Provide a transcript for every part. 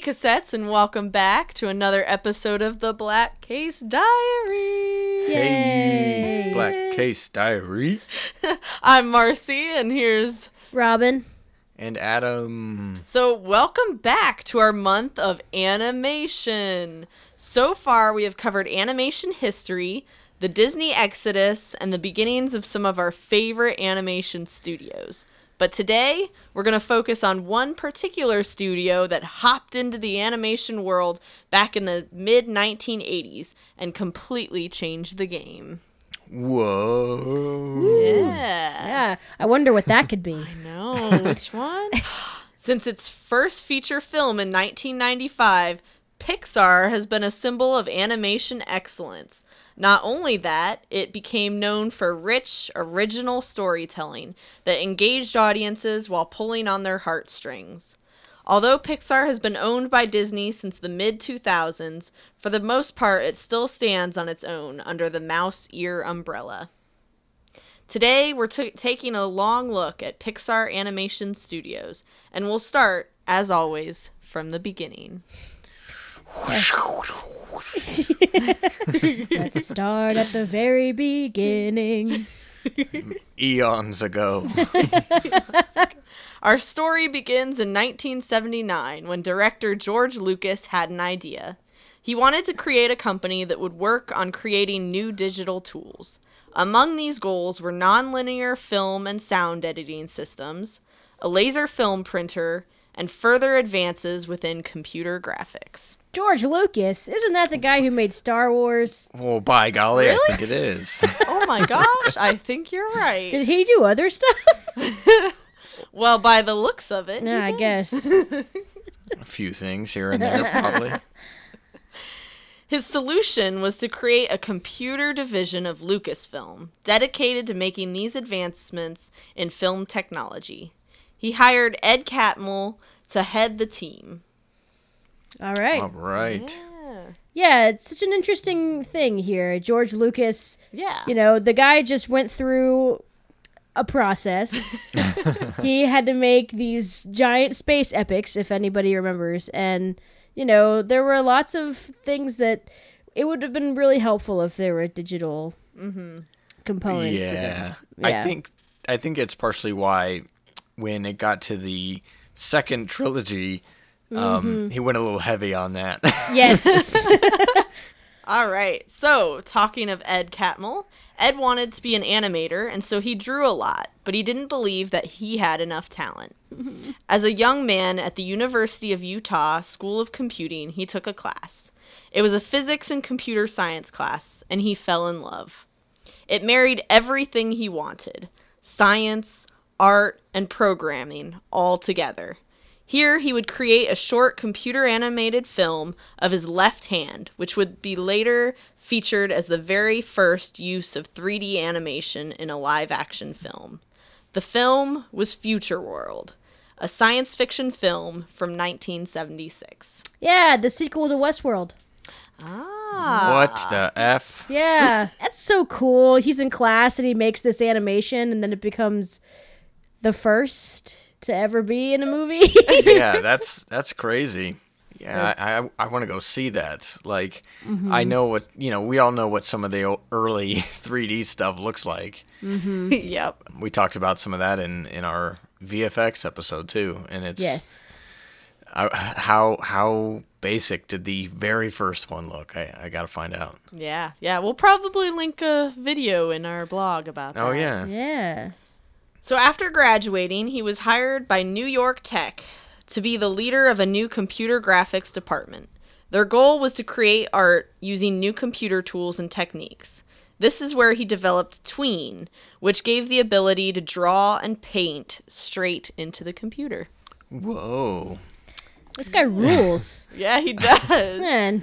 cassettes, and welcome back to another episode of the Black Case Diary. Hey, Black Case Diary. I'm Marcy, and here's. Robin. And Adam. So, welcome back to our month of animation. So far, we have covered animation history, the Disney Exodus, and the beginnings of some of our favorite animation studios. But today, we're going to focus on one particular studio that hopped into the animation world back in the mid 1980s and completely changed the game. Whoa. Yeah. Yeah, I wonder what that could be. I know. Which one? Since its first feature film in 1995, Pixar has been a symbol of animation excellence. Not only that, it became known for rich, original storytelling that engaged audiences while pulling on their heartstrings. Although Pixar has been owned by Disney since the mid 2000s, for the most part it still stands on its own under the mouse ear umbrella. Today, we're t- taking a long look at Pixar Animation Studios, and we'll start, as always, from the beginning. Let's start at the very beginning. Eons ago. Our story begins in 1979 when director George Lucas had an idea. He wanted to create a company that would work on creating new digital tools. Among these goals were nonlinear film and sound editing systems, a laser film printer, and further advances within computer graphics. George Lucas, isn't that the guy who made Star Wars? well, by golly, Really? I think it is. Oh my gosh, I think you're right. Did he do other stuff? Well, by the looks of it. no, he I guess. A few things here and there, probably. His solution was to create a computer division of Lucasfilm dedicated to making these advancements in film technology. He hired Ed Catmull to head the team. All right. All right. Yeah. Yeah, it's such an interesting thing here. George Lucas, Yeah. you know, the guy just went through a process. he had to make these giant space epics, if anybody remembers. And, you know, there were lots of things that it would have been really helpful if there were digital mm-hmm. components to Yeah. I think I think it's partially why when it got to the second trilogy, um, he went a little heavy on that. Yes. All right. So, talking of Ed Catmull, Ed wanted to be an animator, and so he drew a lot, but he didn't believe that he had enough talent. As a young man at the University of Utah School of Computing, he took a class. It was a physics and computer science class, and he fell in love. It married everything he wanted science, art, and programming all together. Here, he would create a short computer animated film of his left hand, which would be later featured as the very first use of 3D animation in a live action film. The film was Futureworld, a science fiction film from 1976. yeah, the sequel to Westworld. Ah. what the f? Yeah, that's so cool. He's in class and he makes this animation, and then it becomes the first to ever be in a movie. yeah, that's that's crazy. Yeah, I I, I want to go see that. Like, I mm-hmm. know what you know. We all know what some of the early 3D stuff looks like. Mm-hmm. yep. We talked about some of that in in our VFX episode too, and it's yes. I, how how basic did the very first one look? I I got to find out. Yeah, yeah. We'll probably link a video in our blog about oh, that. Oh yeah, Yeah. So after graduating, he was hired by New York Tech to be the leader of a new computer graphics department. Their goal was to create art using new computer tools and techniques. This is where he developed Tween, which gave the ability to draw and paint straight into the computer. whoa. This guy rules. Yeah, he does. Man.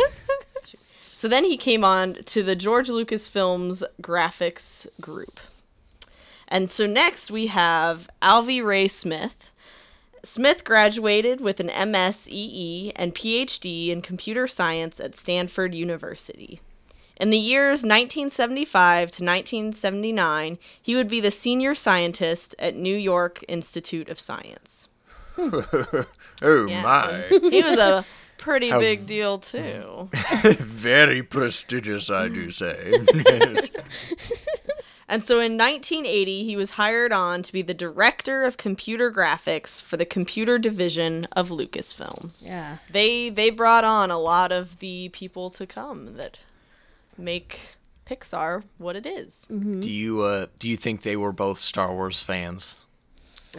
So then he came on to the George Lucas Films graphics group. And so next we have Alvy Ray Smith. Smith graduated with an MSEE and PhD in computer science at Stanford University. In the years 1975 to 1979, he would be the senior scientist at New York Institute of Science. Oh Yeah, my. so he was a pretty How- big deal too. Very prestigious, I do say. Yes. And so in 1980, he was hired on to be the director of computer graphics for the computer division of Lucasfilm. Yeah. They they brought on a lot of the people to come that make Pixar what it is. Do you uh, do you think they were both Star Wars fans?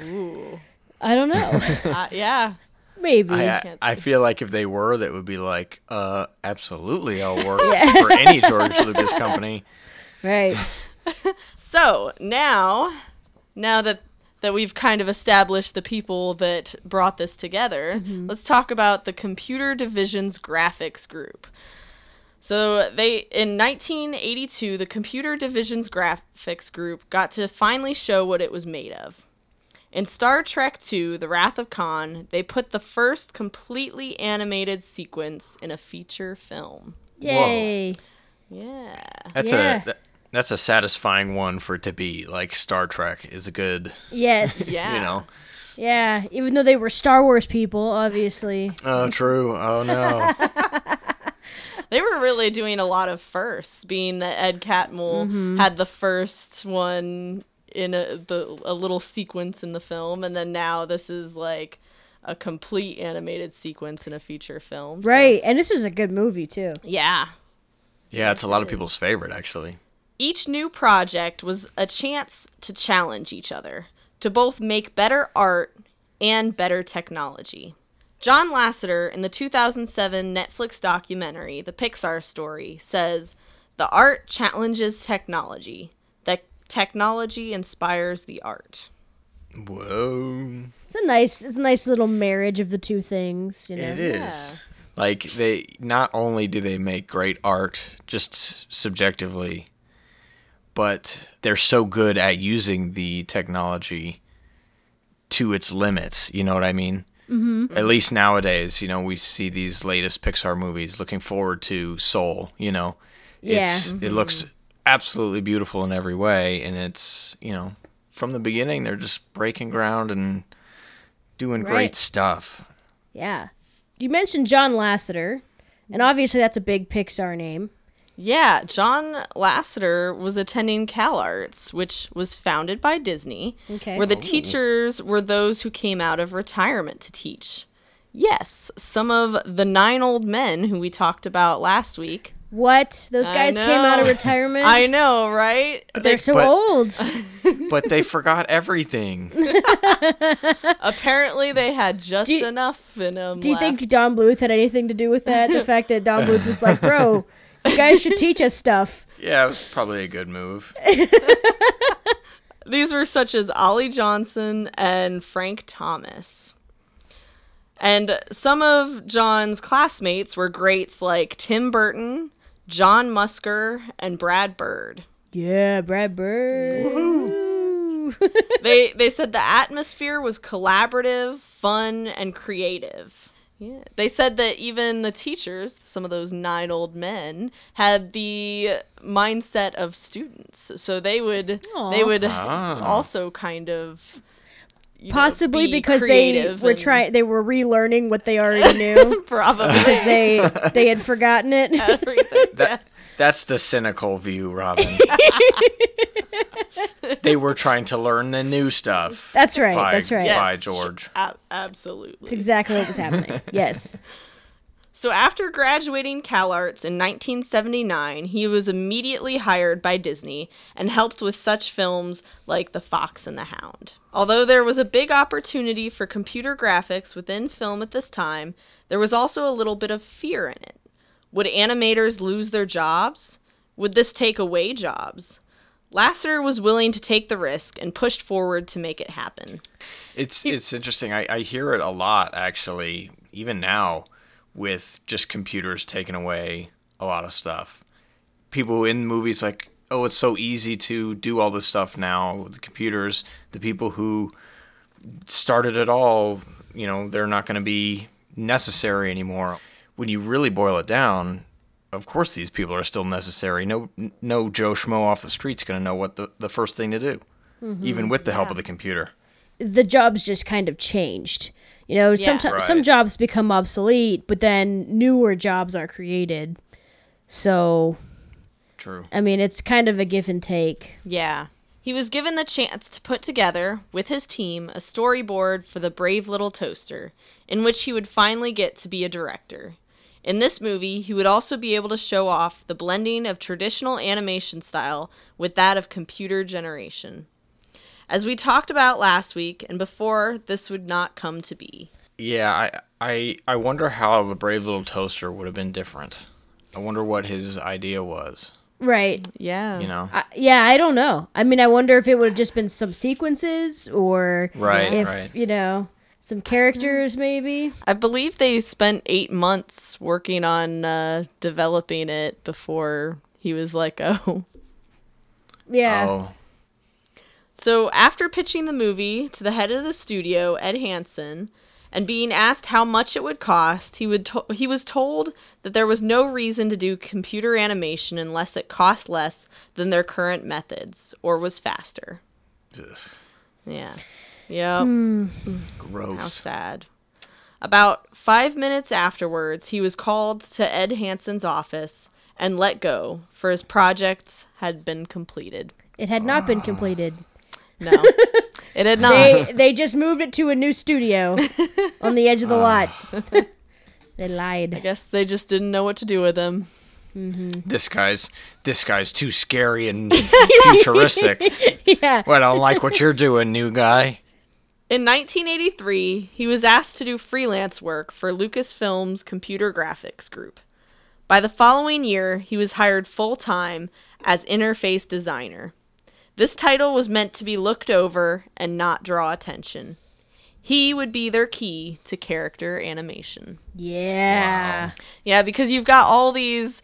Ooh. I don't know. Uh, yeah. Maybe. I, I, I feel like if they were, that would be like, uh, absolutely, I'll work Yeah. for any George Lucas company. right. So now, now that that we've kind of established the people that brought this together, mm-hmm. let's talk about the computer division's graphics group. So they in 1982, the computer division's graphics group got to finally show what it was made of. In Star Trek II: The Wrath of Khan, they put the first completely animated sequence in a feature film. Yay. Yeah. That's Yeah. a that, that's a satisfying one for it to be like Star Trek is a good, Yes. Yeah. you know. Yeah. Even though they were Star Wars people, obviously. Oh, true. Oh no. They were really doing a lot of firsts, being that Ed Catmull mm-hmm. had the first one in a the a little sequence in the film, and then now this is like a complete animated sequence in a feature film. so- Right. And this is a good movie, too. Yeah. Yeah, it's a lot of it people's favorite actually. Each new project was a chance to challenge each other, to both make better art and better technology. John Lasseter, in the 2007 Netflix documentary, The Pixar Story, says The art challenges technology, that technology inspires the art. Whoa. It's a nice it's a nice little marriage of the two things, you know. It is. Yeah. Like they not only do they make great art just subjectively, but they're so good at using the technology to its limits. You know what I mean? Mm-hmm. At least nowadays, you know, we see these latest Pixar movies. Looking forward to Soul. You know, it's it looks absolutely beautiful in every way, and it's you know from the beginning they're just breaking ground and doing Right. great stuff. Yeah. You mentioned John Lasseter, and obviously that's a big Pixar name. Yeah, John Lasseter was attending CalArts, which was founded by Disney, Okay. where the oh. teachers were those who came out of retirement to teach. Yes, some of the nine old men who we talked about last week. What? Those guys came out of retirement? I know, right? But They're so But- old. but they forgot everything. Apparently, they had just you- enough in them. Do you think Don Bluth had anything to do with that? The fact that Don Bluth was like, bro, you guys should teach us stuff. Yeah, it was probably a good move. These were such as Ollie Johnston and Frank Thomas. And some of John's classmates were greats like Tim Burton, John Musker, and Brad Bird. Yeah, Brad Bird. They they said the atmosphere was collaborative, fun, and creative. Yeah. They said that even the teachers, some of those nine old men, had the mindset of students. So they would Aw. they would Ah. also kind of you know, Possibly be because they were and- trying, they were relearning what they already knew probably because they they had forgotten it. everything. That that's the cynical view, Robin. they were trying to learn the new stuff. That's right. by, that's right. Yes. By George. A- absolutely. That's exactly what was happening. Yes. So after graduating CalArts in 1979, he was immediately hired by Disney and helped with such films like The Fox and the Hound. Although there was a big opportunity for computer graphics within film at this time, there was also a little bit of fear in it. Would animators lose their jobs? Would this take away jobs? Lasseter was willing to take the risk and pushed forward to make it happen. It's it's interesting. I, I hear it a lot actually, even now, with just computers taking away a lot of stuff. People in movies like, oh, it's so easy to do all this stuff now with the computers. The people who started it all, you know, they're not going to be necessary anymore. When you really boil it down, of course these people are still necessary. No no Joe Schmo off the street's going to know what the, the first thing to do, mm-hmm. even with the help of the computer. the jobs just kind of changed. You know, Yeah. sometimes some jobs become obsolete, but then newer jobs are created. So, True. I mean, it's kind of a give and take. Yeah. He was given the chance to put together, with his team, a storyboard for The Brave Little Toaster, in which he would finally get to be a director. In this movie, he would also be able to show off the blending of traditional animation style with that of computer generation. As we talked about last week and before, this would not come to be. Yeah, I I I wonder how the brave little toaster would have been different. I wonder what his idea was. Right. Yeah. You know. I, yeah, I don't know. I mean, I wonder if it would have just been some sequences or Right, if, right. you know, some characters maybe. I believe they spent eight months working on uh, developing it before he was let go. Yeah. Oh, So, after pitching the movie to the head of the studio, Ed Hansen, and being asked how much it would cost, he would to- he was told that there was no reason to do computer animation unless it cost less than their current methods or was faster. ugh, Yeah. Yep. How gross. How sad. About five minutes afterwards, he was called to Ed Hansen's office and let go, for his projects had been completed. It had not been ah. completed. No, it had not. They they just moved it to a new studio on the edge of the ah. lot. they lied. I guess they just didn't know what to do with him. Mm-hmm. This guy's this guy's too scary and futuristic. yeah. Well, I don't like what you're doing, new guy. In 1983, he was asked to do freelance work for Lucasfilm's computer graphics group. By the following year, he was hired full time as interface designer. This title was meant to be looked over and not draw attention. He would be their key to character animation. Yeah. Yeah, because you've got all these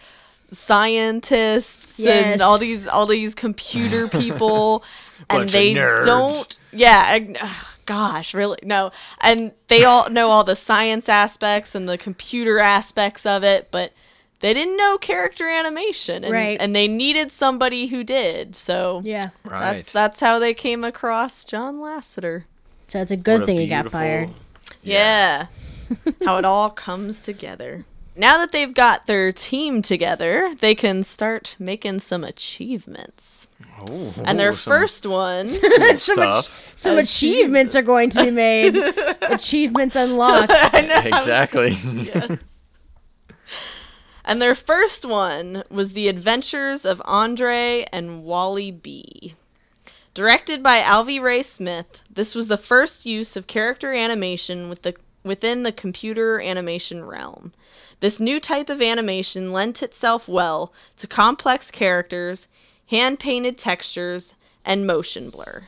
scientists and all these all these computer people and they don't yeah, and- ugh, gosh, really. No. And they all know all the science aspects and the computer aspects of it, but they didn't know character animation and, Right. and they needed somebody who did. So Yeah. Right. that's that's how they came across John Lasseter. So it's a good What a thing he got beautiful- fired. Yeah. How it all comes together. Now that they've got their team together, they can start making some achievements. Oh, And their some first one, cool some ach- some achievements are going to be made. achievements unlocked. exactly. yes. and their first one was The Adventures of Andre and Wally B. Directed by Alvy Ray Smith, this was the first use of character animation with the within the computer animation realm. This new type of animation lent itself well to complex characters, hand-painted textures, and motion blur.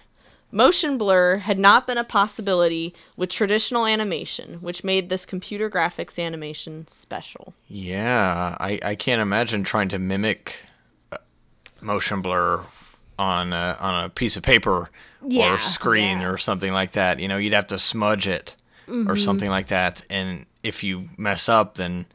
Motion blur had not been a possibility with traditional animation, which made this computer graphics animation special. Yeah, I, I can't imagine trying to mimic uh, motion blur on a, on a piece of paper Yeah, or screen yeah. or something like that. You know, you'd have to smudge it or something like that. And if you mess up, then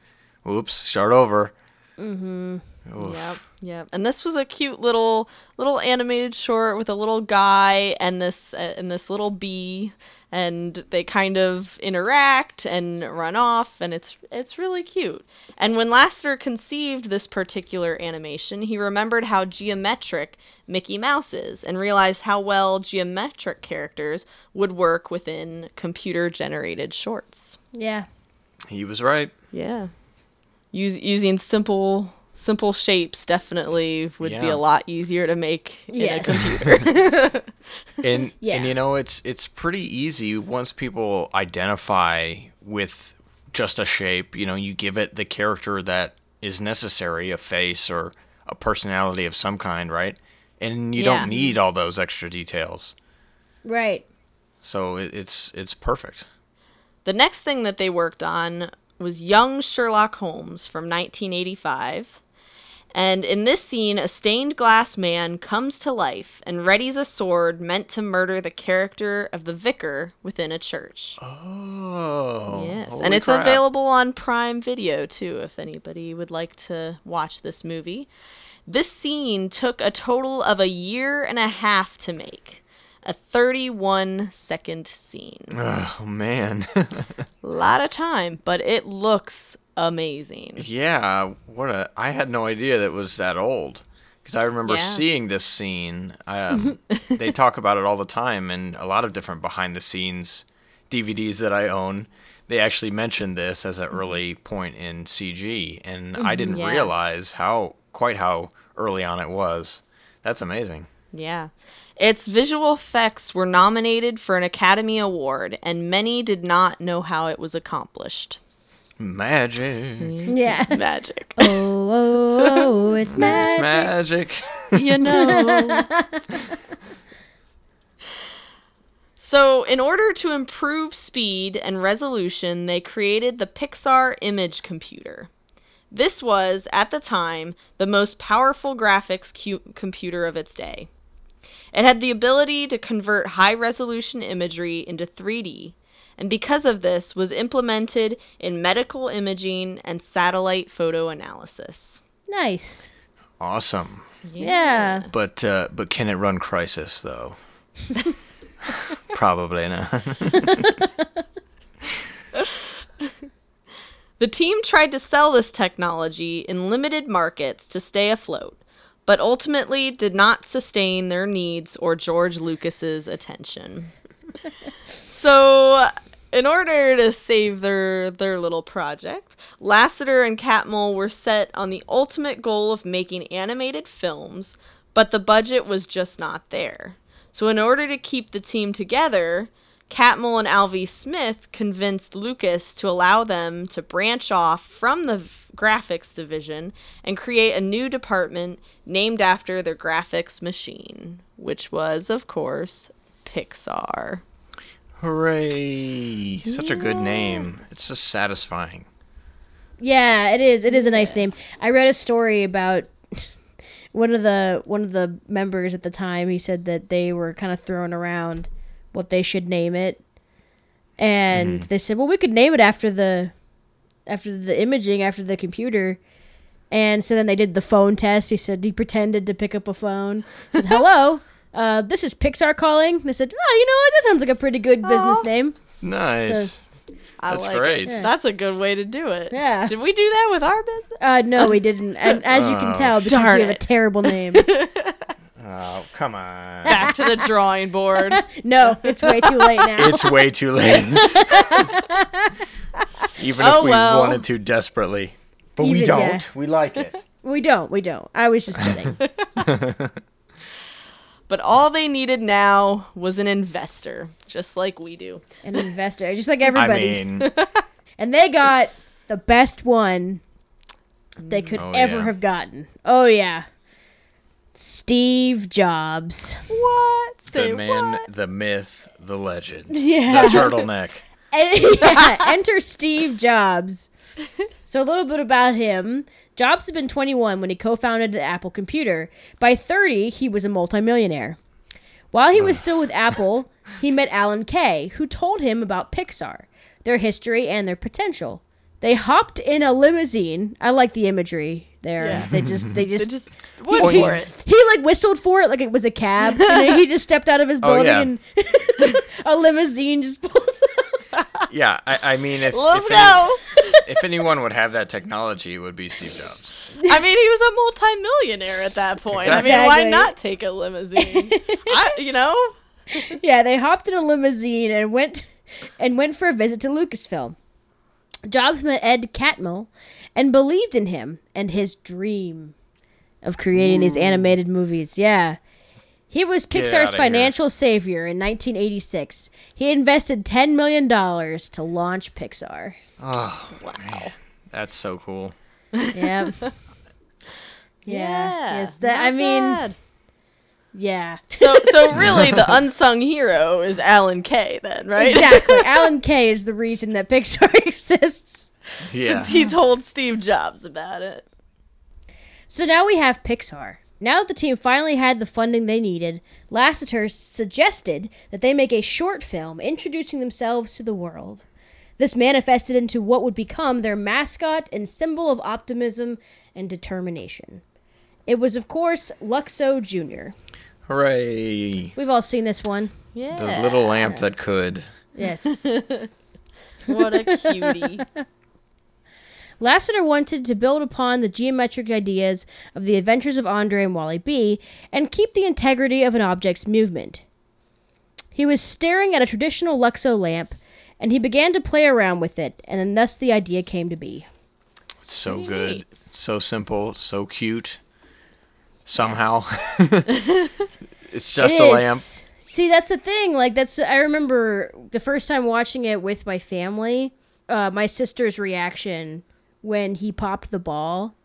whoops, start over. Mm-hmm. Yep, yep. And this was a cute little little animated short with a little guy and this uh, and this little bee, and they kind of interact and run off, and it's it's really cute. And when Lasseter conceived this particular animation, he remembered how geometric Mickey Mouse is, and realized how well geometric characters would work within computer generated shorts. Yeah. He was right. Yeah. Use, using simple simple shapes definitely would be a lot easier to make Yes. in a computer. And Yeah. and you know it's it's pretty easy once people identify with just a shape, you know, you give it the character that is necessary, a face or a personality of some kind, right? And you Yeah. don't need all those extra details. Right. So it, it's it's perfect. the next thing that they worked on was Young Sherlock Holmes from 1985. And in this scene, a stained glass man comes to life and readies a sword meant to murder the character of the vicar within a church. Oh. Yes, and it's crap. available on Prime Video too if anybody would like to watch this movie. This scene took a total of a year and a half to make. A 31 second scene. Oh man. A lot of time, but it looks amazing. yeah, what a I had no idea that it was that old. Cuz I remember Yeah. seeing this scene. Um, they talk about it all the time in a lot of different behind the scenes DVDs that I own. They actually mentioned this as an early point in CG and I didn't yeah. realize how quite how early on it was. That's amazing. Yeah. Its visual effects were nominated for an Academy Award, and many did not know how it was accomplished. Magic. Mm. Yeah. Magic. oh, oh, oh, oh it's magic. Magic. you know. So, in order to improve speed and resolution, they created the Pixar Image Computer. This was, at the time, the most powerful graphics cu- computer of its day. It had the ability to convert high resolution imagery into 3D, and because of this, was implemented in medical imaging and satellite photo analysis. Nice. awesome. Yeah. But uh, but can it run Crysis though? Probably not. The team tried to sell this technology in limited markets to stay afloat, but ultimately did not sustain their needs or George Lucas's attention. so, in order to save their their little project, Lasseter and Catmull were set on the ultimate goal of making animated films, but the budget was just not there. So, in order to keep the team together, Catmull and Alvy Smith convinced Lucas to allow them to branch off from the graphics division and create a new department named after their graphics machine, which was, of course, Pixar. Hooray! Such a good name. It's just satisfying. Yeah, it is. It is a nice name. I read a story about one of the one of the members at the time. He said that they were kind of throwing around what they should name it, and mm-hmm. they said, "Well, we could name it after the after the imaging, after the computer." And so then they did the phone test. He said he pretended to pick up a phone. Said, "Hello, uh, this is Pixar calling." They said, "Oh, you know what? That sounds like a pretty good business Aw. name." Nice. I That's like great. It. That's a good way to do it. Yeah. Did we do that with our business? Uh, no, we didn't. And as you can Oh, tell, because darn we have a it. terrible name. Oh, come on. Back to the drawing board. No, it's way too late now. It's way too late. Even if Oh, we well. wanted to desperately. But we don't. yeah. We like it. we don't. We don't. I was just kidding. But all they needed now was an investor, just like we do. An investor, just like I everybody. mean, and they got the best one they could Oh, ever yeah. have gotten. Oh yeah, Steve Jobs. What? Say the man, what? the myth, the legend. Yeah. The turtleneck. And- yeah, enter Steve Jobs. So a little bit about him. Jobs had been 21 when he co-founded the Apple computer. By 30, he was a multimillionaire. While he was still with Apple, he met Alan Kay, who told him about Pixar, their history and their potential. They hopped in a limousine. I like the imagery there. Yeah. They just they just, They just went Point. for it. he like whistled for it like it was a cab. You know, he just stepped out of his Oh, building yeah. and a limousine just pulls up. Yeah, I, I mean, if Let's if, go. Any, if anyone would have that technology, it would be Steve Jobs. I mean, he was a multimillionaire at that point. I mean, why not take a limousine? I, you know, Yeah, they hopped in a limousine and went and went for a visit to Lucasfilm. Jobs met Ed Catmull and believed in him and his dream of creating these animated movies. Yeah. He was Pixar's outta here. financial savior in 1986. He invested $10 million to launch Pixar. Oh, wow. That's so cool. Yeah. yeah. Yes, that I mean, bad. yeah. so so really, the unsung hero is Alan Kay, then, right? Exactly. Alan Kay is the reason that Pixar exists. Yeah. Since he told Steve Jobs about it. So now we have Pixar. Now that the team finally had the funding they needed, Lasseter suggested that they make a short film introducing themselves to the world. This manifested into what would become their mascot and symbol of optimism and determination. It was, of course, Luxo Jr. Hooray. We've all seen this one. Yeah. The little lamp that could. Yes. What a cutie. Lasseter wanted to build upon the geometric ideas of the adventures of Andre and Wally B and keep the integrity of an object's movement. He was staring at a traditional Luxo lamp and he began to play around with it, and then thus the idea came to be. It's so Neat. good. So simple. So cute. Somehow. it's just It a is. lamp. See, that's the thing. Like, that's I remember the first time watching it with my family. Uh, my sister's reaction when he popped the ball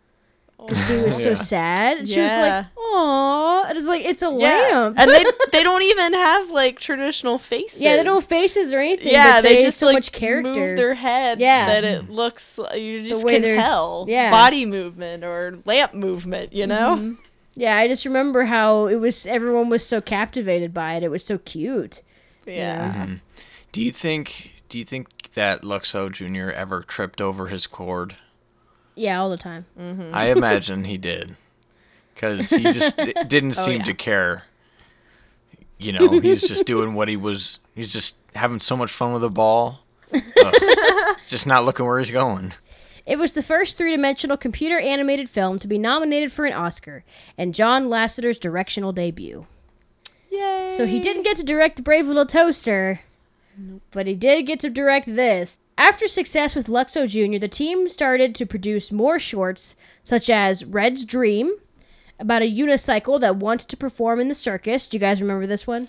because he was so Yeah. sad. She was like, "Aw," and it's like it's a Yeah. lamp. and they they don't even have like traditional faces. yeah, they don't have faces or anything. Yeah, but they they, just so like much character. move their head. Yeah. that it looks. You just way can tell. yeah. body movement or lamp movement. You know. Mm-hmm. yeah, I just remember how it was. Everyone was so captivated by it. It was so cute. Yeah. Do you think do you think that Luxo Jr. ever tripped over his cord? Yeah, all the time. Mm-hmm. I imagine he did. Cuz he just d- didn't oh, seem Oh, yeah. to care. You know, he was just doing what he was he's just having so much fun with the ball. Ugh. Just not looking where he's going. It was the first three dimensional computer animated film to be nominated for an Oscar, and John Lasseter's directional debut. Yay. So he didn't get to direct Brave Little Toaster, but he did get to direct this. After success with Luxo Jr., the team started to produce more shorts, such as Red's Dream, about a unicycle that wanted to perform in the circus. Do you guys remember this one?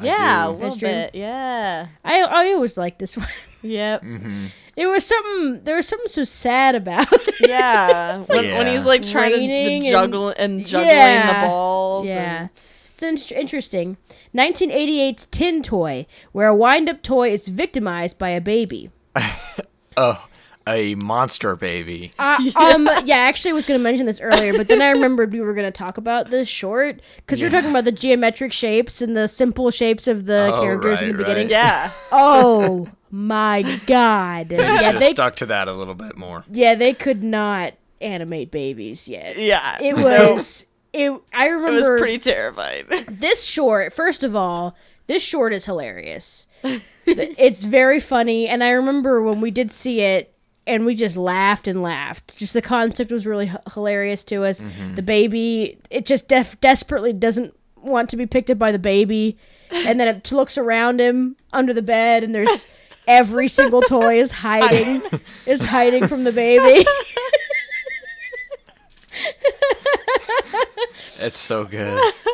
Yeah, a little History. bit. Yeah. I, I always liked this one. Yep. Mm-hmm. It was something. There was something so sad about it. Yeah. when, when he's like trying Raining to and- juggle and, juggling Yeah. the balls. Yeah. and- It's in- interesting. 1988's Tin Toy, where a wind up toy is victimized by a baby. Oh, a monster baby. Um, yeah, actually, I was going to mention this earlier, but then I remembered we were going to talk about this short because we were Yeah. talking about the geometric shapes and the simple shapes of the Oh, characters in the beginning. right. Yeah. Oh my god! They yeah, they stuck to that a little bit more. yeah they could not animate babies yet. Yeah. It was it. I it was remember pretty terrifying. this short. First of all, this short is hilarious. it's very funny, and I remember when we did see it, and we just laughed and laughed. Just the concept was really h- hilarious to us. The baby, it just def- desperately doesn't want to be picked up by the baby, and then it looks around him under the bed, and there's every single toy is hiding, is hiding from the baby. It's so good.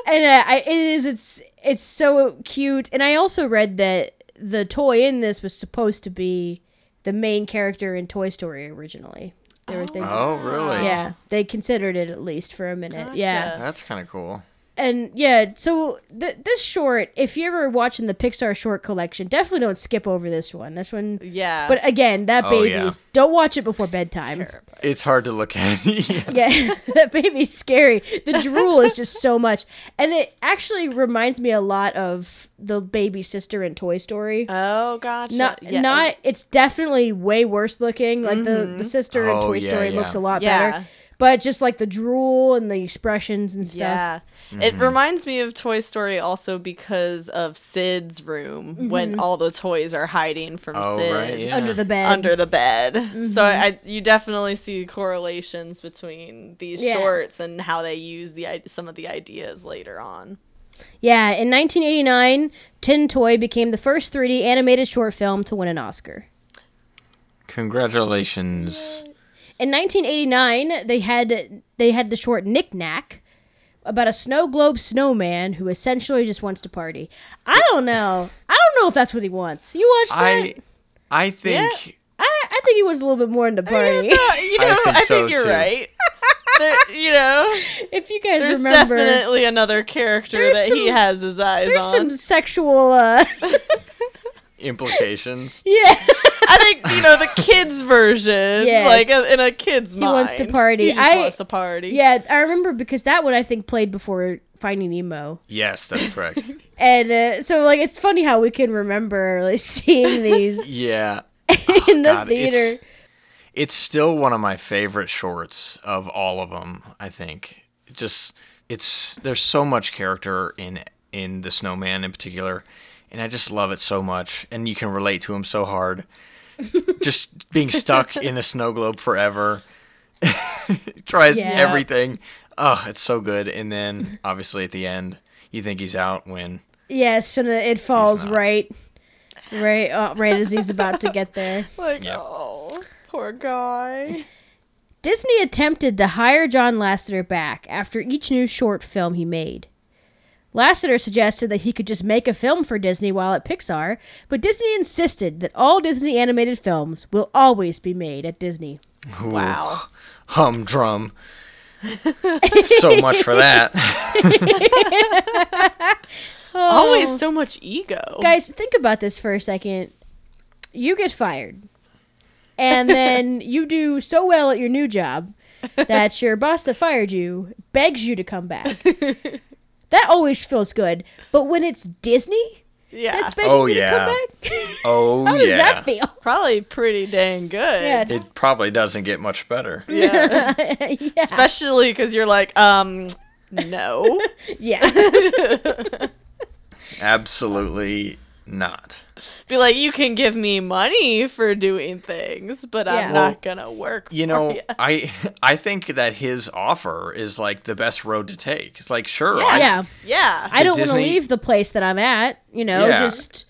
and uh, I, it is it's it's so cute and i also read that the toy in this was supposed to be the main character in toy story originally. They were oh, thinking Oh, really? yeah they considered it at least for a minute. Yeah. That's kind of cool. And yeah so th- this short if you're ever watching the pixar short collection definitely don't skip over this one this one Yeah. but again that Oh, baby yeah. is don't watch it before bedtime Terrifying. It's hard to look at. Yeah. Yeah, that baby's scary. The drool is just so much. And it actually reminds me a lot of the baby sister in Toy Story. Oh, gotcha. not yeah. Um, not it's definitely way worse looking. Like the, the mm-hmm. sister in Oh, Toy yeah, Story yeah. looks a lot Yeah. better. But just like the drool and the expressions and stuff. Yeah. It mm-hmm. reminds me of Toy Story also because of Sid's room when mm-hmm. all the toys are hiding from Oh, Sid right. Yeah. Under the bed. under the bed. So I, mm-hmm. I you definitely see correlations between these Yeah. shorts and how they use the some of the ideas later on. Yeah, in 1989, Tin Toy became the first 3D animated short film to win an Oscar. Congratulations. In 1989, they had they had the short Knick Knack about a snow globe snowman who essentially just wants to party. I don't know. I don't know if that's what he wants. You watched I that? I think I, I think he was a little bit more into party. you know, I think think, so, you're too. right. There- you know, if you guys there's remember, definitely another character There's that he has his eyes there's on. some sexual. uh implications. Yeah, I think you know the kids version, Yes. like in a kid's mind. He wants to party. He just I- wants to party. yeah. I remember because that one I think played before Finding Nemo, Yes, that's correct. and uh, so like it's funny how we can remember like seeing these yeah. in the God, theater. It's, it's still one of my favorite shorts of all of them, I think. It just it's there's so much character in in the snowman in particular and I just love it so much. And you can relate to him so hard. just being stuck in a snow globe forever. Tries Yeah. everything. Oh, it's so good. And then obviously at the end, you think he's out when Yes, and it falls right, right, uh, right as he's about to get there. Like, Yep. oh, poor guy. Disney attempted to hire John Lasseter back after each new short film he made. Lasseter suggested that he could just make a film for Disney while at Pixar, but Disney insisted that all Disney animated films will always be made at Disney. Ooh, Wow. humdrum. so much for that. Always oh. so much ego. Guys, think about this for a second. You get fired, and then you do so well at your new job that your boss that fired you begs you to come back. That always feels good. But when it's Disney yeah. that's begging Oh, you yeah. to come back, Oh yeah, how does yeah. that feel? Probably pretty dang good. Yeah, It probably doesn't get much better. Yeah. yeah, Especially because you're like, um, no. yeah. Absolutely not. Be like, you can give me money for doing things, but Yeah. I'm not gonna work. You for know, ya." I I think that his offer is like the best road to take. It's like sure, Yeah. I yeah. yeah. I don't want to leave the place that I'm at. You know, Yeah. just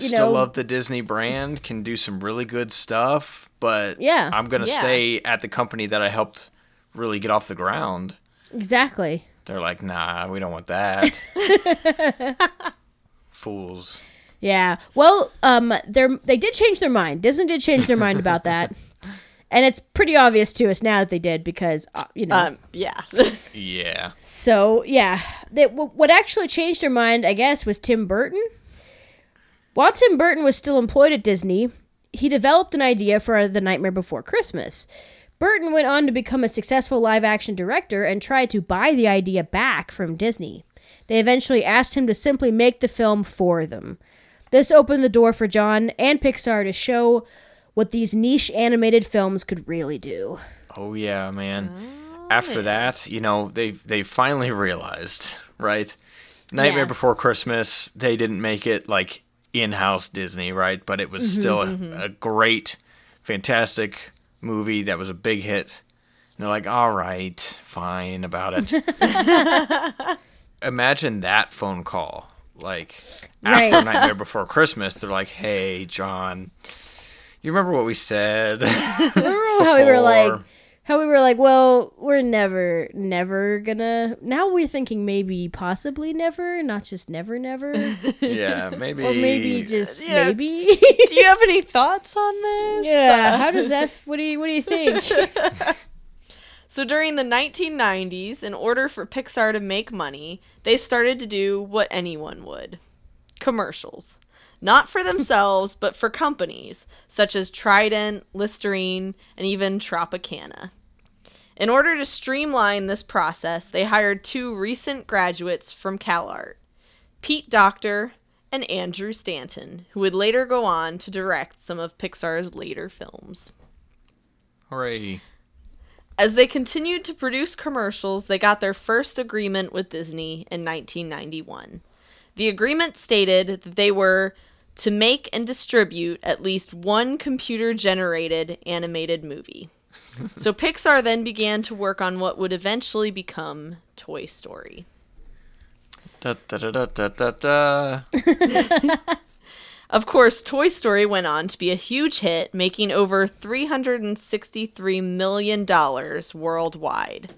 you still know- love the Disney brand, can do some really good stuff, but Yeah. I'm gonna Yeah. stay at the company that I helped really get off the ground. exactly. They're like, nah, we don't want that. Fools. Yeah. Well, um, they they did change their mind. Disney did change their mind about that, and it's pretty obvious to us now that they did because uh, you know. Um, yeah. Yeah. so yeah, they, w- what actually changed their mind, I guess, was Tim Burton. While Tim Burton was still employed at Disney, he developed an idea for The Nightmare Before Christmas. Burton went on to become a successful live action director and tried to buy the idea back from Disney. They eventually asked him to simply make the film for them. This opened the door for John and Pixar to show what these niche animated films could really do. Oh yeah, man. After that, you know, they they finally realized, right? Nightmare Yeah. Before Christmas, they didn't make it like in-house Disney, right? But it was Mm-hmm, still a, a great, fantastic movie that was a big hit. And they're like, "All right, fine about it." Imagine that phone call. Like after Right. Nightmare Before Christmas, they're like, "Hey, John, you remember what we said?" Remember how we were like, how we were like, well, we're never, never gonna. Now we're thinking maybe, possibly never, not just never, never, yeah, maybe. or maybe just Yeah. maybe. Do you have any thoughts on this? yeah. How does that? What do you What do you think? So during the 1990s, in order for Pixar to make money, they started to do what anyone would commercials. Not for themselves, but for companies such as Trident, Listerine, and even Tropicana. In order to streamline this process, they hired two recent graduates from CalArt Pete Docter and Andrew Stanton, who would later go on to direct some of Pixar's later films. Hooray. As they continued to produce commercials, they got their first agreement with Disney in 1991. The agreement stated that they were to make and distribute at least one computer generated animated movie. so Pixar then began to work on what would eventually become Toy Story. Da, da, da, da, da, da, da. Of course, Toy Story went on to be a huge hit, making over $363 million worldwide.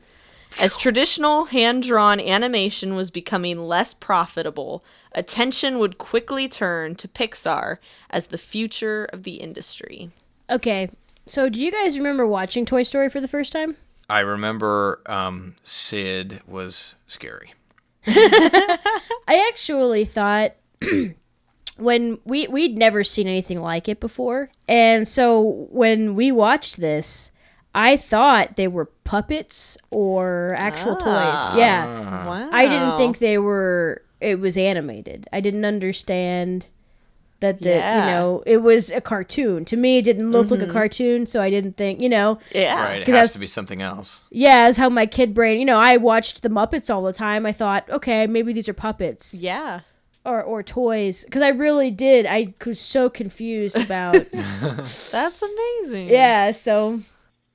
As traditional hand drawn animation was becoming less profitable, attention would quickly turn to Pixar as the future of the industry. okay. So, do you guys remember watching Toy Story for the first time? I remember um, Sid was scary. I actually thought when we we'd never seen anything like it before, and so when we watched this, I thought they were puppets or actual Ah. toys. Yeah, Wow. I didn't think they were. It was animated. I didn't understand that the Yeah. you know it was a cartoon. To me, it didn't look like a cartoon, so I didn't think you know. Yeah. Right, it 'Cause has that's- to be something else. Yeah, as how my kid brain. You know, I watched the Muppets all the time. I thought, okay, maybe these are puppets. Yeah. or or toys because I really did. I was so confused about. That's amazing. yeah, so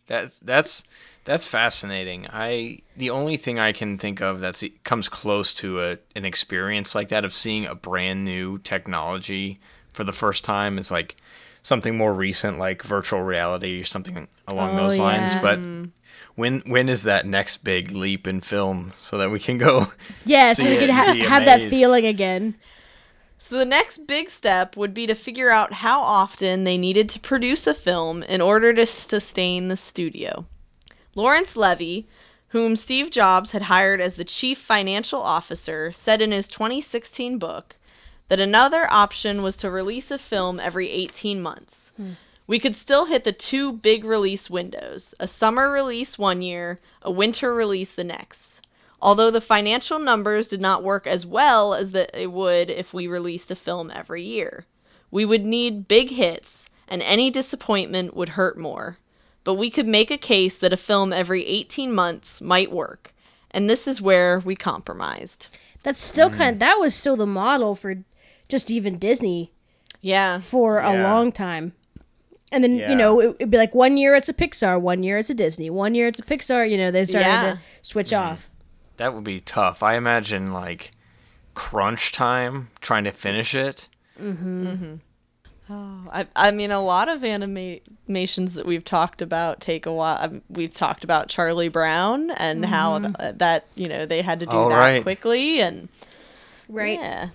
That's that's that's fascinating. I the only thing I can think of that comes close to a an experience like that of seeing a brand new technology for the first time is like something more recent like virtual reality or something along Oh, those lines. yeah. But when when is that next big leap in film so that we can go yeah, so we could ha- have that feeling again. So the next big step would be to figure out how often they needed to produce a film in order to sustain the studio. Lawrence Levy, whom Steve Jobs had hired as the chief financial officer, said in his 2016 book that another option was to release a film every 18 months. Hmm. We could still hit the two big release windows a summer release one year, a winter release the next. Although the financial numbers did not work as well as they would if we released a film every year. We would need big hits, and any disappointment would hurt more. But we could make a case that a film every 18 months might work, and this is where we compromised. That's still hmm. kind. That was still the model for just even Disney Yeah. for a long time. And then Yeah. you know it, it'd be like one year it's a Pixar, one year it's a Disney, one year it's a Pixar. You know they started Yeah. to switch hmm. off. That would be tough. I imagine like crunch time trying to finish it. Mm-hmm. Oh, I, I mean, a lot of animations that we've talked about take a while. um, We've talked about Charlie Brown and how th- that, you know, they had to do Oh, that right. quickly. And Right. yeah.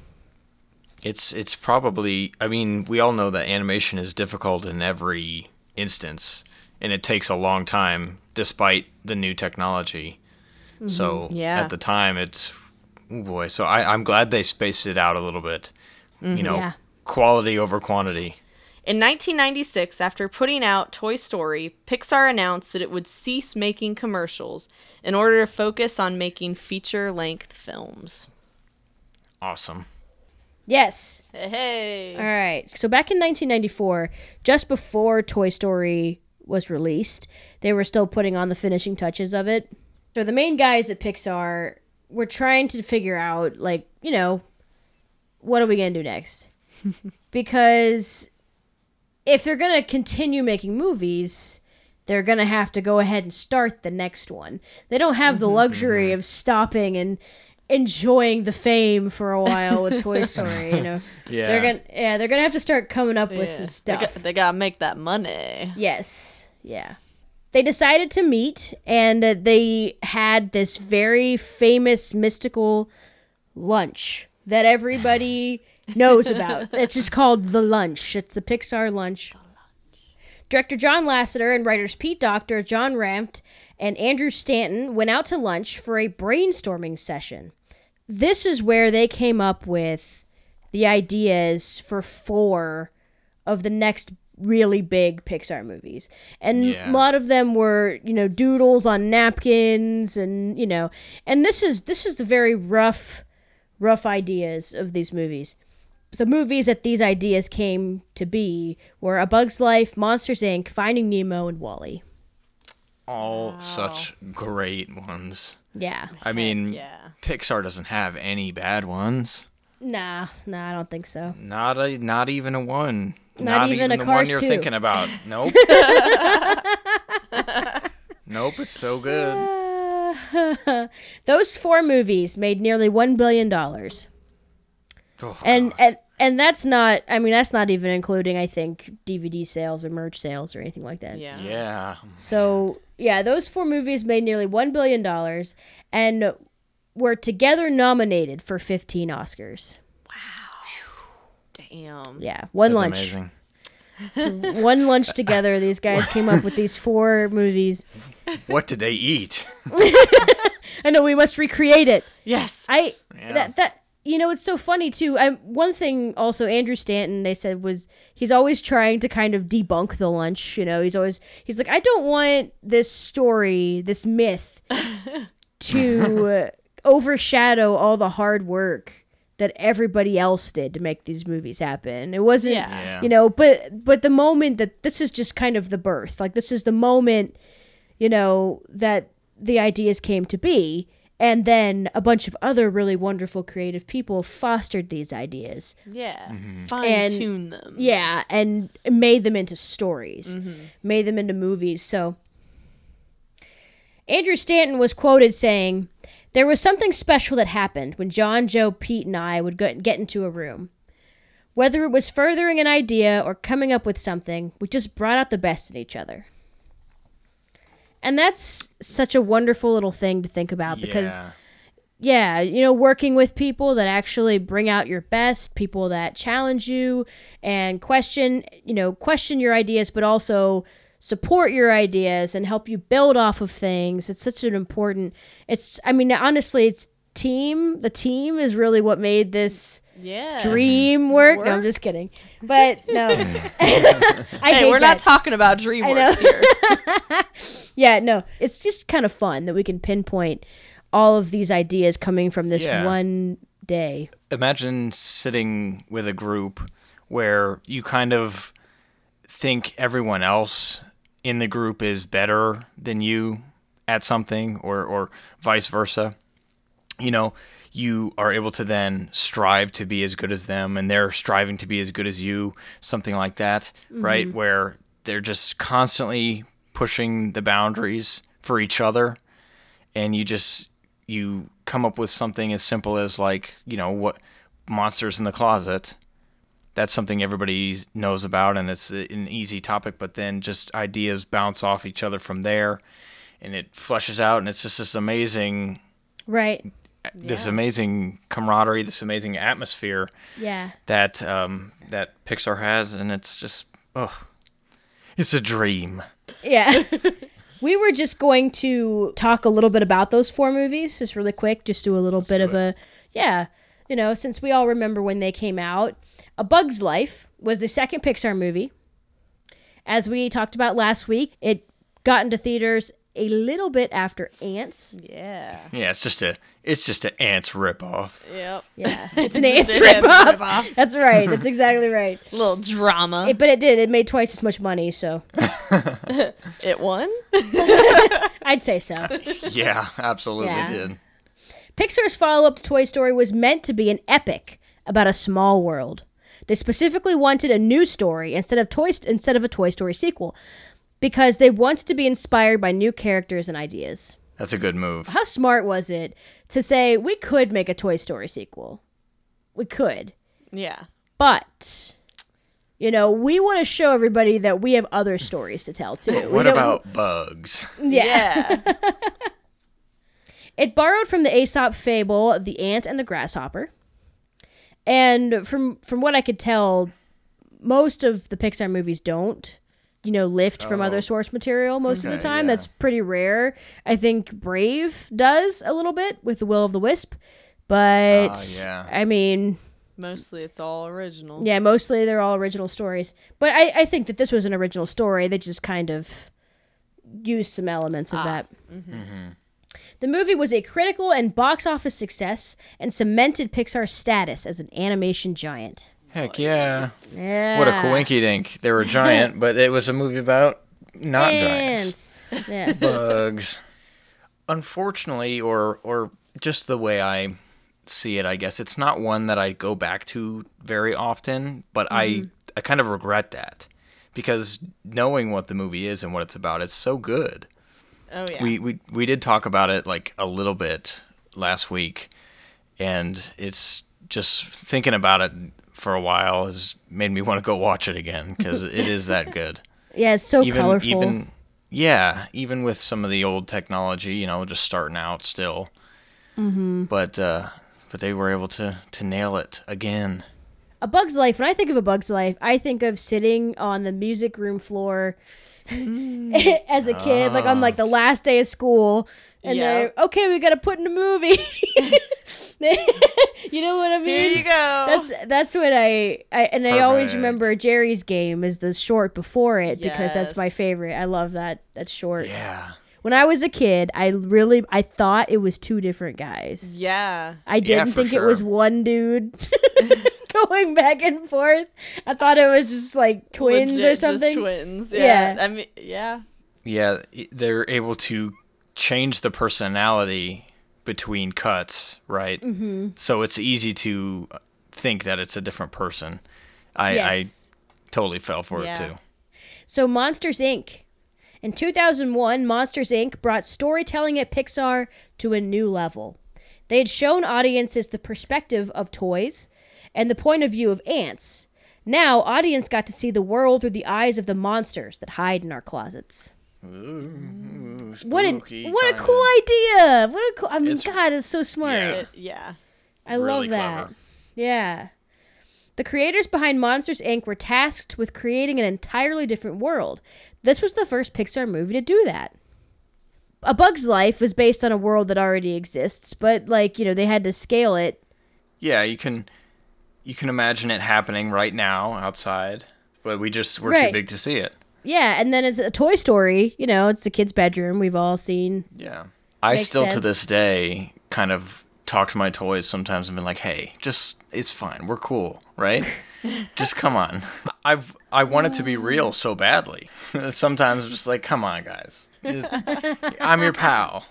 It's it's probably I mean, we all know that animation is difficult in every instance and it takes a long time despite the new technology. Mm-hmm. So Yeah. at the time it's oh boy, so I, I'm glad they spaced it out a little bit. You mm-hmm, know, Yeah. quality over quantity. In 1996, after putting out Toy Story, Pixar announced that it would cease making commercials in order to focus on making feature length films. Awesome. Yes. Hey. All right. So back in 1994, just before Toy Story was released, they were still putting on the finishing touches of it. So the main guys at Pixar were trying to figure out, like, you know, what are we going to do next? because if they're going to continue making movies, they're going to have to go ahead and start the next one. They don't have the mm-hmm. luxury mm-hmm. of stopping and enjoying the fame for a while with Toy Story, you know. Yeah. They're going to yeah, they're going to have to start coming up with some They stuff. got, they gotta make that money. Yes. Yeah. They decided to meet and uh, they had this very famous mystical lunch that everybody knows about. It's just called the lunch. It's the Pixar lunch. Director John Lasseter and writers Pete Docter, John Ranft, and Andrew Stanton went out to lunch for a brainstorming session. This is where they came up with the ideas for four of the next really big Pixar movies. And Yeah. a lot of them were, you know, doodles on napkins and, you know, and this is this is the very rough rough ideas of these movies. The movies that these ideas came to be were A Bug's Life, Monsters Inc., Finding Nemo, and WALL-E. All such great ones. Yeah. I mean, yeah. Pixar doesn't have any bad ones. Nah, nah, I don't think so. Not a, not even a one. Not even a the Cars one you're 2. thinking about. Nope. nope. It's so good. Those four movies made nearly one billion dollars, Oh, and gosh. and and that's not. I mean, that's not even including. I think DVD sales or merch sales or anything like that. Yeah. yeah. So yeah, those four movies made nearly one billion dollars and were together nominated for fifteen Oscars. Wow. Damn. Yeah, one That's lunch, amazing. one lunch together. These guys came up with these four movies. What did they eat? I know we must recreate it. Yes. I Yeah. that that you know it's so funny too. I one thing also Andrew Stanton they said was he's always trying to kind of debunk the lunch. You know, he's always he's like I don't want this story, this myth, to uh, overshadow all the hard work that everybody else did to make these movies happen. It wasn't Yeah. Yeah. you know, but but the moment that this is just kind of the birth. Like this is the moment you know that the ideas came to be And then a bunch of other really wonderful creative people fostered these ideas. Yeah. Mm-hmm. Fine tune them. Yeah, and made them into stories, made them into movies. So Andrew Stanton was quoted saying, There was something special that happened when John, Joe, Pete, and I would get into a room. Whether it was furthering an idea or coming up with something, we just brought out the best in each other. And that's such a wonderful little thing to think about because yeah. yeah, you know, working with people that actually bring out your best, people that challenge you and question, you know, question your ideas, but also support your ideas and help you build off of things. It's such an important, it's, I mean, honestly, it's team. The team is really what made this Yeah. dream work. No, I'm just kidding. But no. I Hey, hate we're not that. talking about dream DreamWorks here. Yeah, no. It's just kind of fun that we can pinpoint all of these ideas coming from this Yeah. one day. imagine sitting with a group where you kind of think everyone else in the group is better than you at something or or vice versa you know you are able to then strive to be as good as them and they're striving to be as good as you something like that mm-hmm. right? Where they're just constantly pushing the boundaries for each other and you just you come up with something as simple as like you know what monsters in the closet that's something everybody knows about and it's an easy topic but then just ideas bounce off each other from there and it flushes out and it's just this amazing Right. this amazing camaraderie this amazing atmosphere Yeah. that um, that pixar has and it's just oh it's a dream Yeah. we were just going to talk a little bit about those four movies, just really quick, just do a little bit of a yeah, you know, since we all remember when they came out. A Bug's Life was the second Pixar movie. As we talked about last week, it got into theaters a little bit after Ants. yeah. yeah it's just a it's just an ants ripoff Yep. Yeah, it's an Ants Ants ripoff. ripoff. That's right. That's exactly right. little drama. It, but it did. It made twice as much money, so It won? I'd say so. yeah absolutely Yeah. did Pixar's follow up to Toy Story was meant to be an epic about a small world. They specifically wanted a new story instead of Toy instead of a Toy Story sequel because they wanted to be inspired by new characters and ideas. that's a good move How smart was it to say we could make a Toy Story sequel? We could. Yeah. But you know, we want to show everybody that we have other stories to tell too. What about bugs Yeah. Yeah. It borrowed from the Aesop fable of the ant and the grasshopper. And from from what I could tell, most of the Pixar movies don't, you know, lift from other oh. source material most of the time. yeah. That's pretty rare. I think Brave does a little bit with The Will of the Wisp, but Ah, yeah. I mean, Mostly it's all original. yeah, mostly they're all original stories. But I, I think that this was an original story. They just kind of used some elements of ah. that. Mm-hmm. Mm-hmm. The movie was a critical and box office success and cemented Pixar's status as an animation giant. Heck yeah. Yeah. What a coinky dink. They were giant, but it was a movie about not giants. Ants. Yeah. Bugs. Unfortunately, or or just the way I see it, I guess, it's not one that I go back to very often, but I mm-hmm. I kind of regret that. Because knowing what the movie is and what it's about, it's so good. Oh yeah. We, we we did talk about it like a little bit last week, and it's just thinking about it for a while has made me want to go watch it again because it is that good. Yeah, it's so even colorful. even yeah, even with some of the old technology, you know, just starting out still. Mm-hmm. But uh, but they were able to to nail it again. A Bug's Life, when I think of A Bug's Life, I think of sitting on the music room floor as a kid, like on like the ah. last day of school, and Yeah. they're okay. We got to put in a movie. you know what I mean? Here you go. That's that's what I, I and I always remember Geri's game is the short before it because that's my favorite. I love that that short. Yeah. When I was a kid, I really I thought it was two different guys. yeah. I didn't for think it was one dude going back and forth. I thought it was just like twins Legit or just something. twins. Yeah. Yeah. I mean, yeah. Yeah, they're able to change the personality between cuts, right? Mm-hmm. So it's easy to think that it's a different person. I, Yes. I totally fell for Yeah. it too. So Monsters Inc. In 2001, Monsters Inc. brought storytelling at Pixar to a new level. They had shown audiences the perspective of toys and the point of view of ants. Now, audience got to see the world through the eyes of the monsters that hide in our closets. What a what a cool idea! What a cool! I mean, It's- God, it's so smart. Yeah. It- yeah. I Really love that. clever. Yeah. The creators behind Monsters Inc. were tasked with creating an entirely different world. This was the first Pixar movie to do that. A Bug's Life was based on a world that already exists, but like, you know, they had to scale it. Yeah, you can you can imagine it happening right now outside, but we just we're Right. too big to see it. Yeah, and then it's a Toy Story, you know, it's the kid's bedroom we've all seen. Yeah. I Makes still to this day kind of talk to my toys sometimes and be like, "Hey, just it's fine. We're cool, right? just come on." I've I want it to be real so badly. sometimes I'm just like, "Come on, guys. I'm your pal.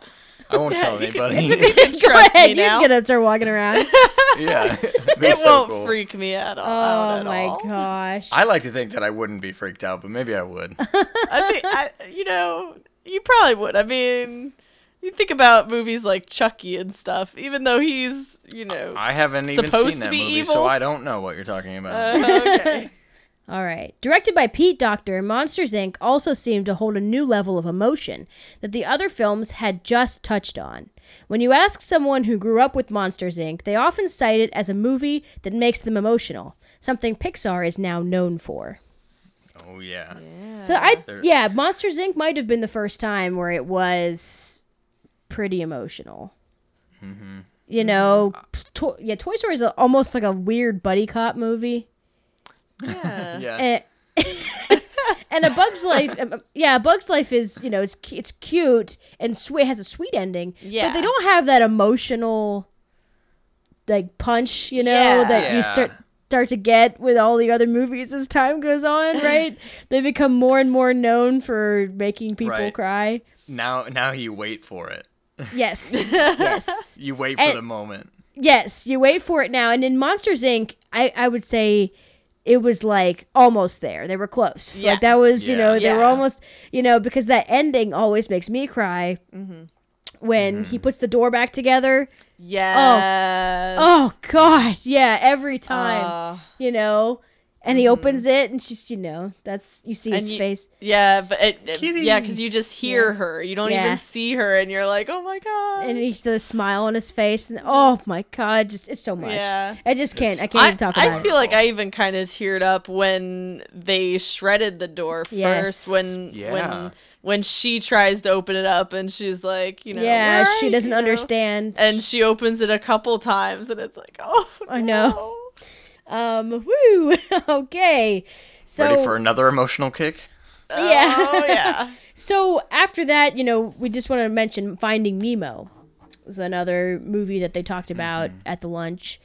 I won't tell anybody." Go Trust ahead, me you now. can get up start walking around. yeah. It so won't cool. freak me at all. oh out at my all. gosh. I like to think that I wouldn't be freaked out, but maybe I would. I think I, you know, you probably would. I mean, you think about movies like Chucky and stuff. Even though he's, you know, I haven't even Supposed seen that movie, evil? so I don't know what you're talking about. uh, okay. All right. Directed by Pete Docter, Monsters Inc. also seemed to hold a new level of emotion that the other films had just touched on. When you ask someone who grew up with Monsters Inc., they often cite it as a movie that makes them emotional, something Pixar is now known for. oh yeah. yeah. So I There- yeah, Monsters Inc. might have been the first time where it was pretty emotional. Mm-hmm. You know, to- yeah, Toy Story is a, almost like a weird buddy cop movie. Yeah. Yeah. and, and a Bug's Life, um, yeah, a Bug's Life is you know it's it's cute and sweet, has a sweet ending. Yeah. but they don't have that emotional like punch, you know, Yeah. that you start start to get with all the other movies as time goes on. Right? they become more and more known for making people Right. cry. Now now you wait for it. Yes, yes. You wait for And- the moment. Yes, you wait for it now. And in Monsters Inc., I, I would say it was like almost there. They were close. Yeah. Like that was, you know, they were almost, you know, because that ending always makes me cry when he puts the door back together. Yes. Oh God, yeah, every time, Uh, you know. And he mm-hmm. opens it, and she's, you know, that's you see And his you- face. yeah, but it, it- yeah, because you just hear Yeah. her. You don't Yeah. even see her, and you're like, oh my god. And he the smile on his face, and oh my God, just it's so much. Yeah. I just can't. I can't I, even talk I feel it. like I even kind of teared up when they shredded the door Yes. first. When Yeah. when when she tries to open it up and she's like, you know, yeah, she doesn't you?" understand. And she opens it a couple times, and it's like, oh, I know. no. Um, woo. okay. So Ready for another emotional kick? Yeah. Oh yeah. so after that, you know, we just want to mention Finding Nemo was another movie that they talked about at the lunch,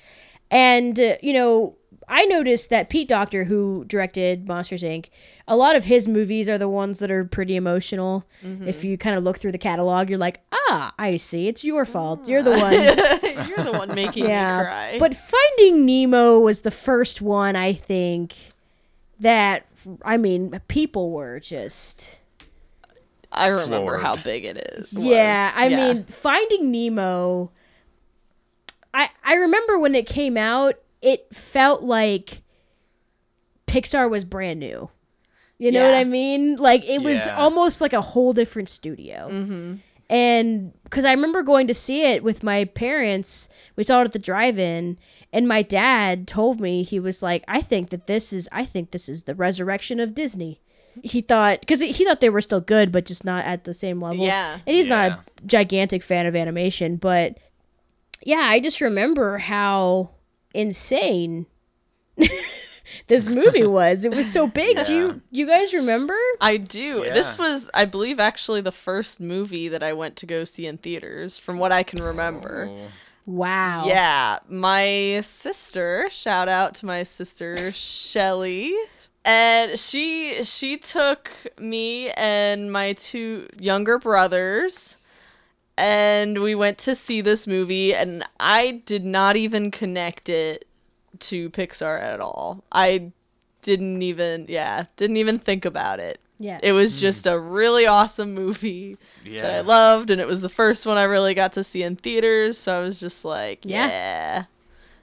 and uh, you know, I noticed that Pete Docter, who directed Monsters Inc., a lot of his movies are the ones that are pretty emotional. If you kind of look through the catalog, you're like, ah, I see, it's your fault. You're the one. You're the one making me yeah. cry. But Finding Nemo was the first one I think that I mean people were just I remember Floored. how big it is. yeah. was. I mean Finding Nemo. I I remember when it came out, it felt like Pixar was brand new. You know what I mean? Like it was Yeah. almost like a whole different studio. Mm-hmm. And because I remember going to see it with my parents, we saw it at the drive-in, and my dad told me he was like, "I think that this is, I think this is the resurrection of Disney." He thought because he thought they were still good, but just not at the same level. Yeah. and he's not a gigantic fan of animation, but yeah, I just remember how insane this movie was. It was so big. Do you you guys remember? I do. Yeah. This was, I believe, actually the first movie that I went to go see in theaters, from what I can remember. Oh. Wow. Yeah, my sister. Shout out to my sister Shelly. And she she took me and my two younger brothers and we went to see this movie, and I did not even connect it to Pixar at all. I didn't even, yeah, didn't even think about it. Yeah. It was hmm. just a really awesome movie that I loved, and it was the first one I really got to see in theaters. So I was just like, Yeah. yeah,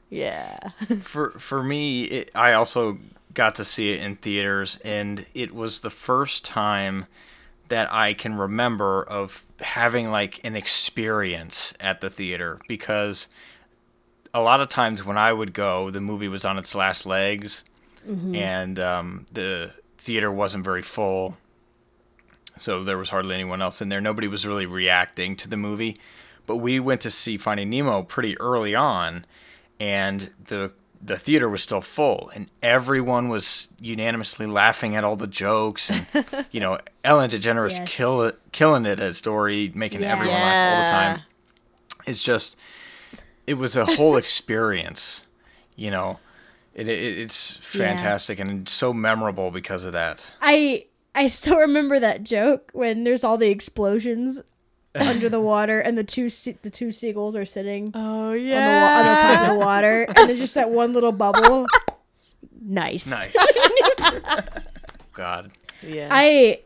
yeah. for for me, it, I also got to see it in theaters, and it was the first time that I can remember of having like an experience at the theater because a lot of times when I would go, the movie was on its last legs, and um, the theater wasn't very full, so there was hardly anyone else in there. Nobody was really reacting to the movie, but we went to see Finding Nemo pretty early on, and the the theater was still full, and everyone was unanimously laughing at all the jokes, and you know Ellen DeGeneres Yes. kill it, killing it as Dory, making Yeah. everyone laugh all the time. It's just, it was a whole experience, you know. It, it, it's fantastic and so memorable because of that. I I still remember that joke when there's all the explosions under the water and the two se- the two seagulls are sitting Oh on, the wa- on the top of the water and there's just that one little bubble. Nice. Nice. God. yeah. I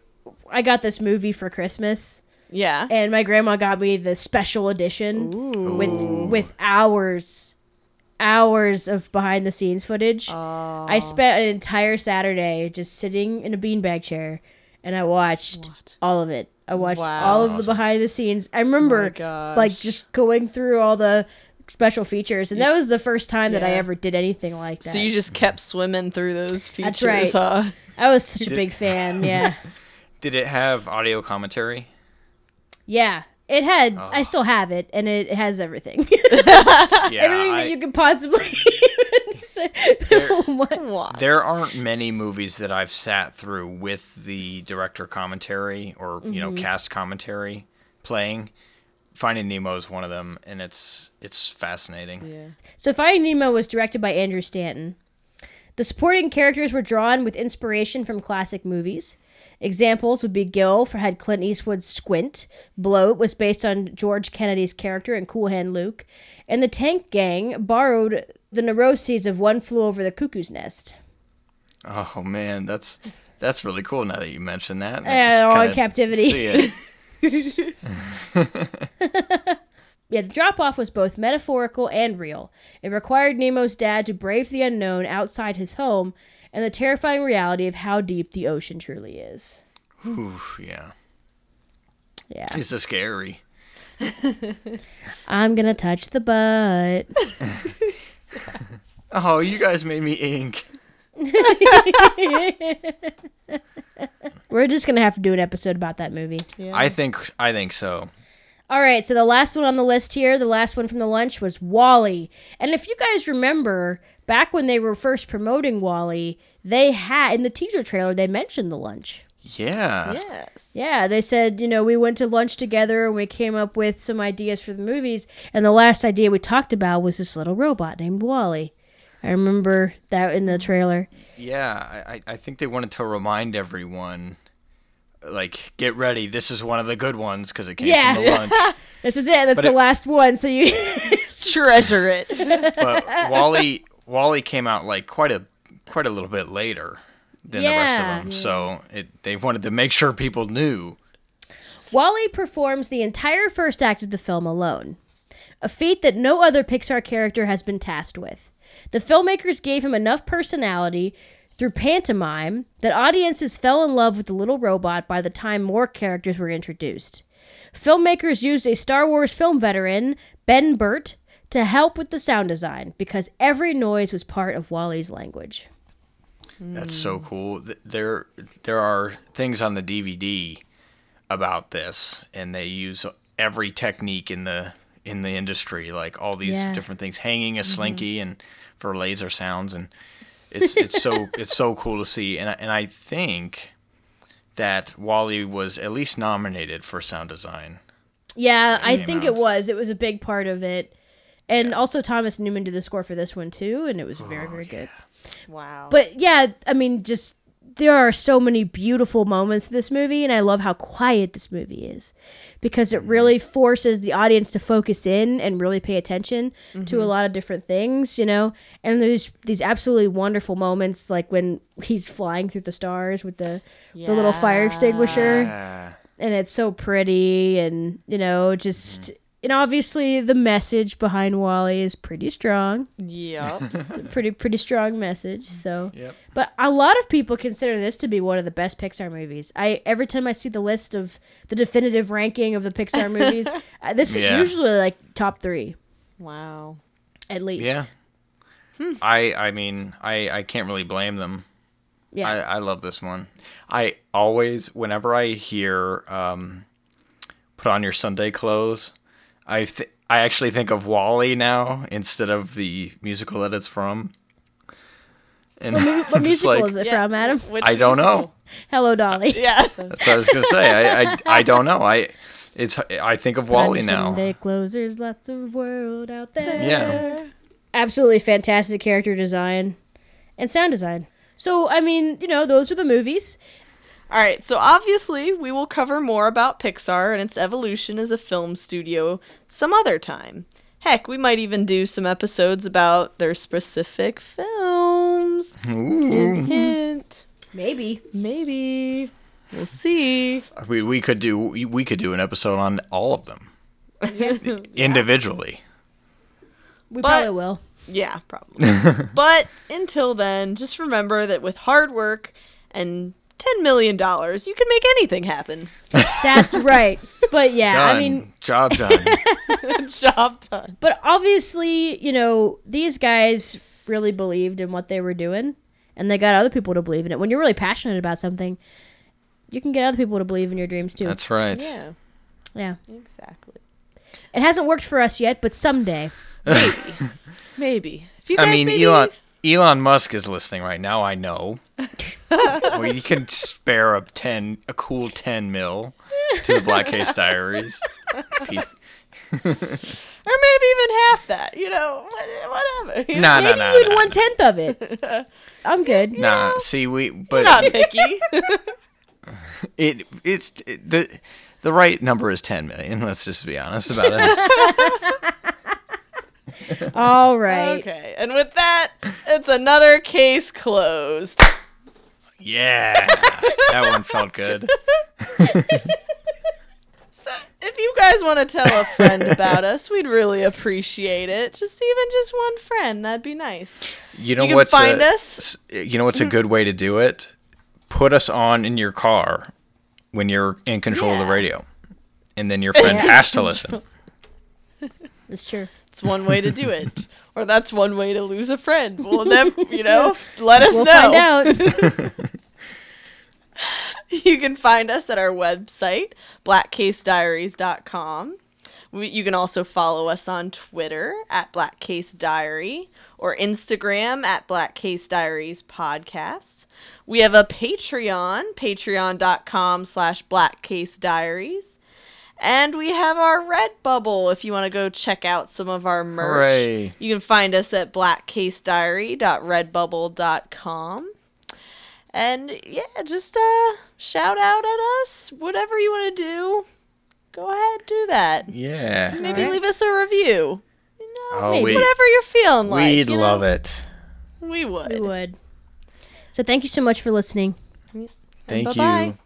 I got this movie for Christmas yeah. and my grandma got me the special edition with with hours hours of behind the scenes footage. I spent an entire Saturday just sitting in a beanbag chair and I watched all of it. I watched Wow. all That's of the behind the scenes. I remember gosh. like just going through all the special features and that was the first time that I ever did anything like that. So you just kept swimming through those features, That's right. huh? I was such a big fan, yeah. Did it have audio commentary? yeah. It had Oh. I still have it and it has everything. Yeah. everything I- that you could possibly What? There aren't many movies that I've sat through with the director commentary or you know mm-hmm. cast commentary playing. Finding Nemo is one of them, and it's it's fascinating. Yeah. So Finding Nemo was directed by Andrew Stanton. The supporting characters were drawn with inspiration from classic movies. Examples would be Gil for had Clint Eastwood's Squint, Bloat was based on George Kennedy's character in Cool Hand Luke, and the Tank Gang borrowed the neuroses of One Flew Over the Cuckoo's Nest. Oh man, that's that's really cool. Now that you mention that, Yeah, all in captivity. Yeah, the drop off was both metaphorical and real. It required Nemo's dad to brave the unknown outside his home and the terrifying reality of how deep the ocean truly is. Oof, yeah, Yeah. it's so scary. I'm gonna touch the butt. Oh, you guys made me ink. We're just gonna have to do an episode about that movie. Yeah. I think I think so. All right, so the last one on the list here, the last one from the lunch was WALL-E. And if you guys remember, back when they were first promoting WALL-E, they had in the teaser trailer they mentioned the lunch. Yeah. yes. Yeah, they said, you know, we went to lunch together and we came up with some ideas for the movies. And the last idea we talked about was this little robot named WALL-E. I remember that in the trailer. Yeah, I, I- I think they wanted to remind everyone, like, get ready. This is one of the good ones because it came Yeah. from the lunch. This is it. That's But the it- last one. So you, Treasure it. But WALL-E, WALL-E came out like quite a quite a little bit later than the rest of them. So it they wanted to make sure people knew. WALL-E performs the entire first act of the film alone, a feat that no other Pixar character has been tasked with. The filmmakers gave him enough personality through pantomime that audiences fell in love with the little robot by the time more characters were introduced. Filmmakers used a Star Wars film veteran, Ben Burtt, to help with the sound design because every noise was part of WALL-E's language. That's so cool. There there are things on the DVD about this, and they use every technique in the in the industry, like all these Yeah. different things, hanging a mm-hmm. slinky and for laser sounds, and it's it's so it's so cool to see. And I, and I think that WALL-E was at least nominated for sound design. Yeah, I think amount. it was. It was a big part of it. And also Thomas Newman did the score for this one too, and it was oh, very, very good. Wow. But yeah, I mean, just there are so many beautiful moments in this movie, and I love how quiet this movie is because it mm-hmm. really forces the audience to focus in and really pay attention to a mm-hmm. lot of different things, you know. And there's these absolutely wonderful moments, like when he's flying through the stars with the the little fire extinguisher. And it's so pretty and you know just mm-hmm. And obviously the message behind WALL-E is pretty strong Yeah. pretty pretty strong message so Yep. but a lot of people consider this to be one of the best Pixar movies I every time I see the list of the definitive ranking of the Pixar movies uh, this is usually like top 3 wow. at least Yeah. I I mean I I can't really blame them. yeah I, I love this one. I always, whenever I hear um, "Put on your Sunday clothes," I th- I actually think of WALL-E now instead of the musical that it's from. And what musical is it Yeah. from Adam Which I don't know. Hello Dolly Yeah. That's what I was gonna say. I, I I don't know. I it's I think of WALL-E now. Sunday clothes there's lots of world out there Yeah. absolutely fantastic character design and sound design. So, I mean, you know, those are the movies. All right, so obviously we will cover more about Pixar and its evolution as a film studio some other time. Heck, we might even do some episodes about their specific films. Hint, hint. Maybe. Maybe. We'll see. We we could do we, we could do an episode on all of them individually. We But- probably will. Yeah, probably. but until then, just remember that with hard work and $10 million, you can make anything happen. That's right. But yeah, Done. I mean, job done. Job done. but obviously, you know, these guys really believed in what they were doing and they got other people to believe in it. When you're really passionate about something, you can get other people to believe in your dreams too. That's right. Yeah, yeah. exactly. It hasn't worked for us yet, but someday. Maybe. Maybe. If you guys I mean, maybe, Elon Elon Musk is listening right now. I know. you can spare a ten, a cool ten mil to the Black Case Diaries. Piece. or maybe even half that. You know, whatever. You Nah, know, nah, Maybe nah, even nah, one tenth of it. I'm good. Nah, see, we but Not picky. it it's it, the the right number is ten million. Let's just be honest about it. All right. okay, and with that, it's another case closed. yeah, that one felt good. So, if you guys want to tell a friend about us, we'd really appreciate it. Just even just one friend, that'd be nice. You know You can what's find a, us- You know what's a mm-hmm. good way to do it? Put us on in your car when you're in control of the radio, and then your friend has to listen. That's true. It's one way to do it, or that's one way to lose a friend. Well, then you know, let us We'll know. find out. You can find us at our website, blackcasediaries.com. We, you can also follow us on Twitter at Black Case Diary or Instagram at Black Case Diaries Podcast. We have a Patreon, patreon.com slash Black Case Diaries. And we have our Redbubble if you want to go check out some of our merch. Hooray. You can find us at blackcasediary.redbubble.com. And yeah, just uh shout out at us. Whatever you want to do, go ahead, do that. Yeah. Maybe Alright. leave us a review. You know, Oh, maybe. we, whatever you're feeling like. we'd you know? love it. We would. we would. So thank you so much for listening. Thank bye-bye. you.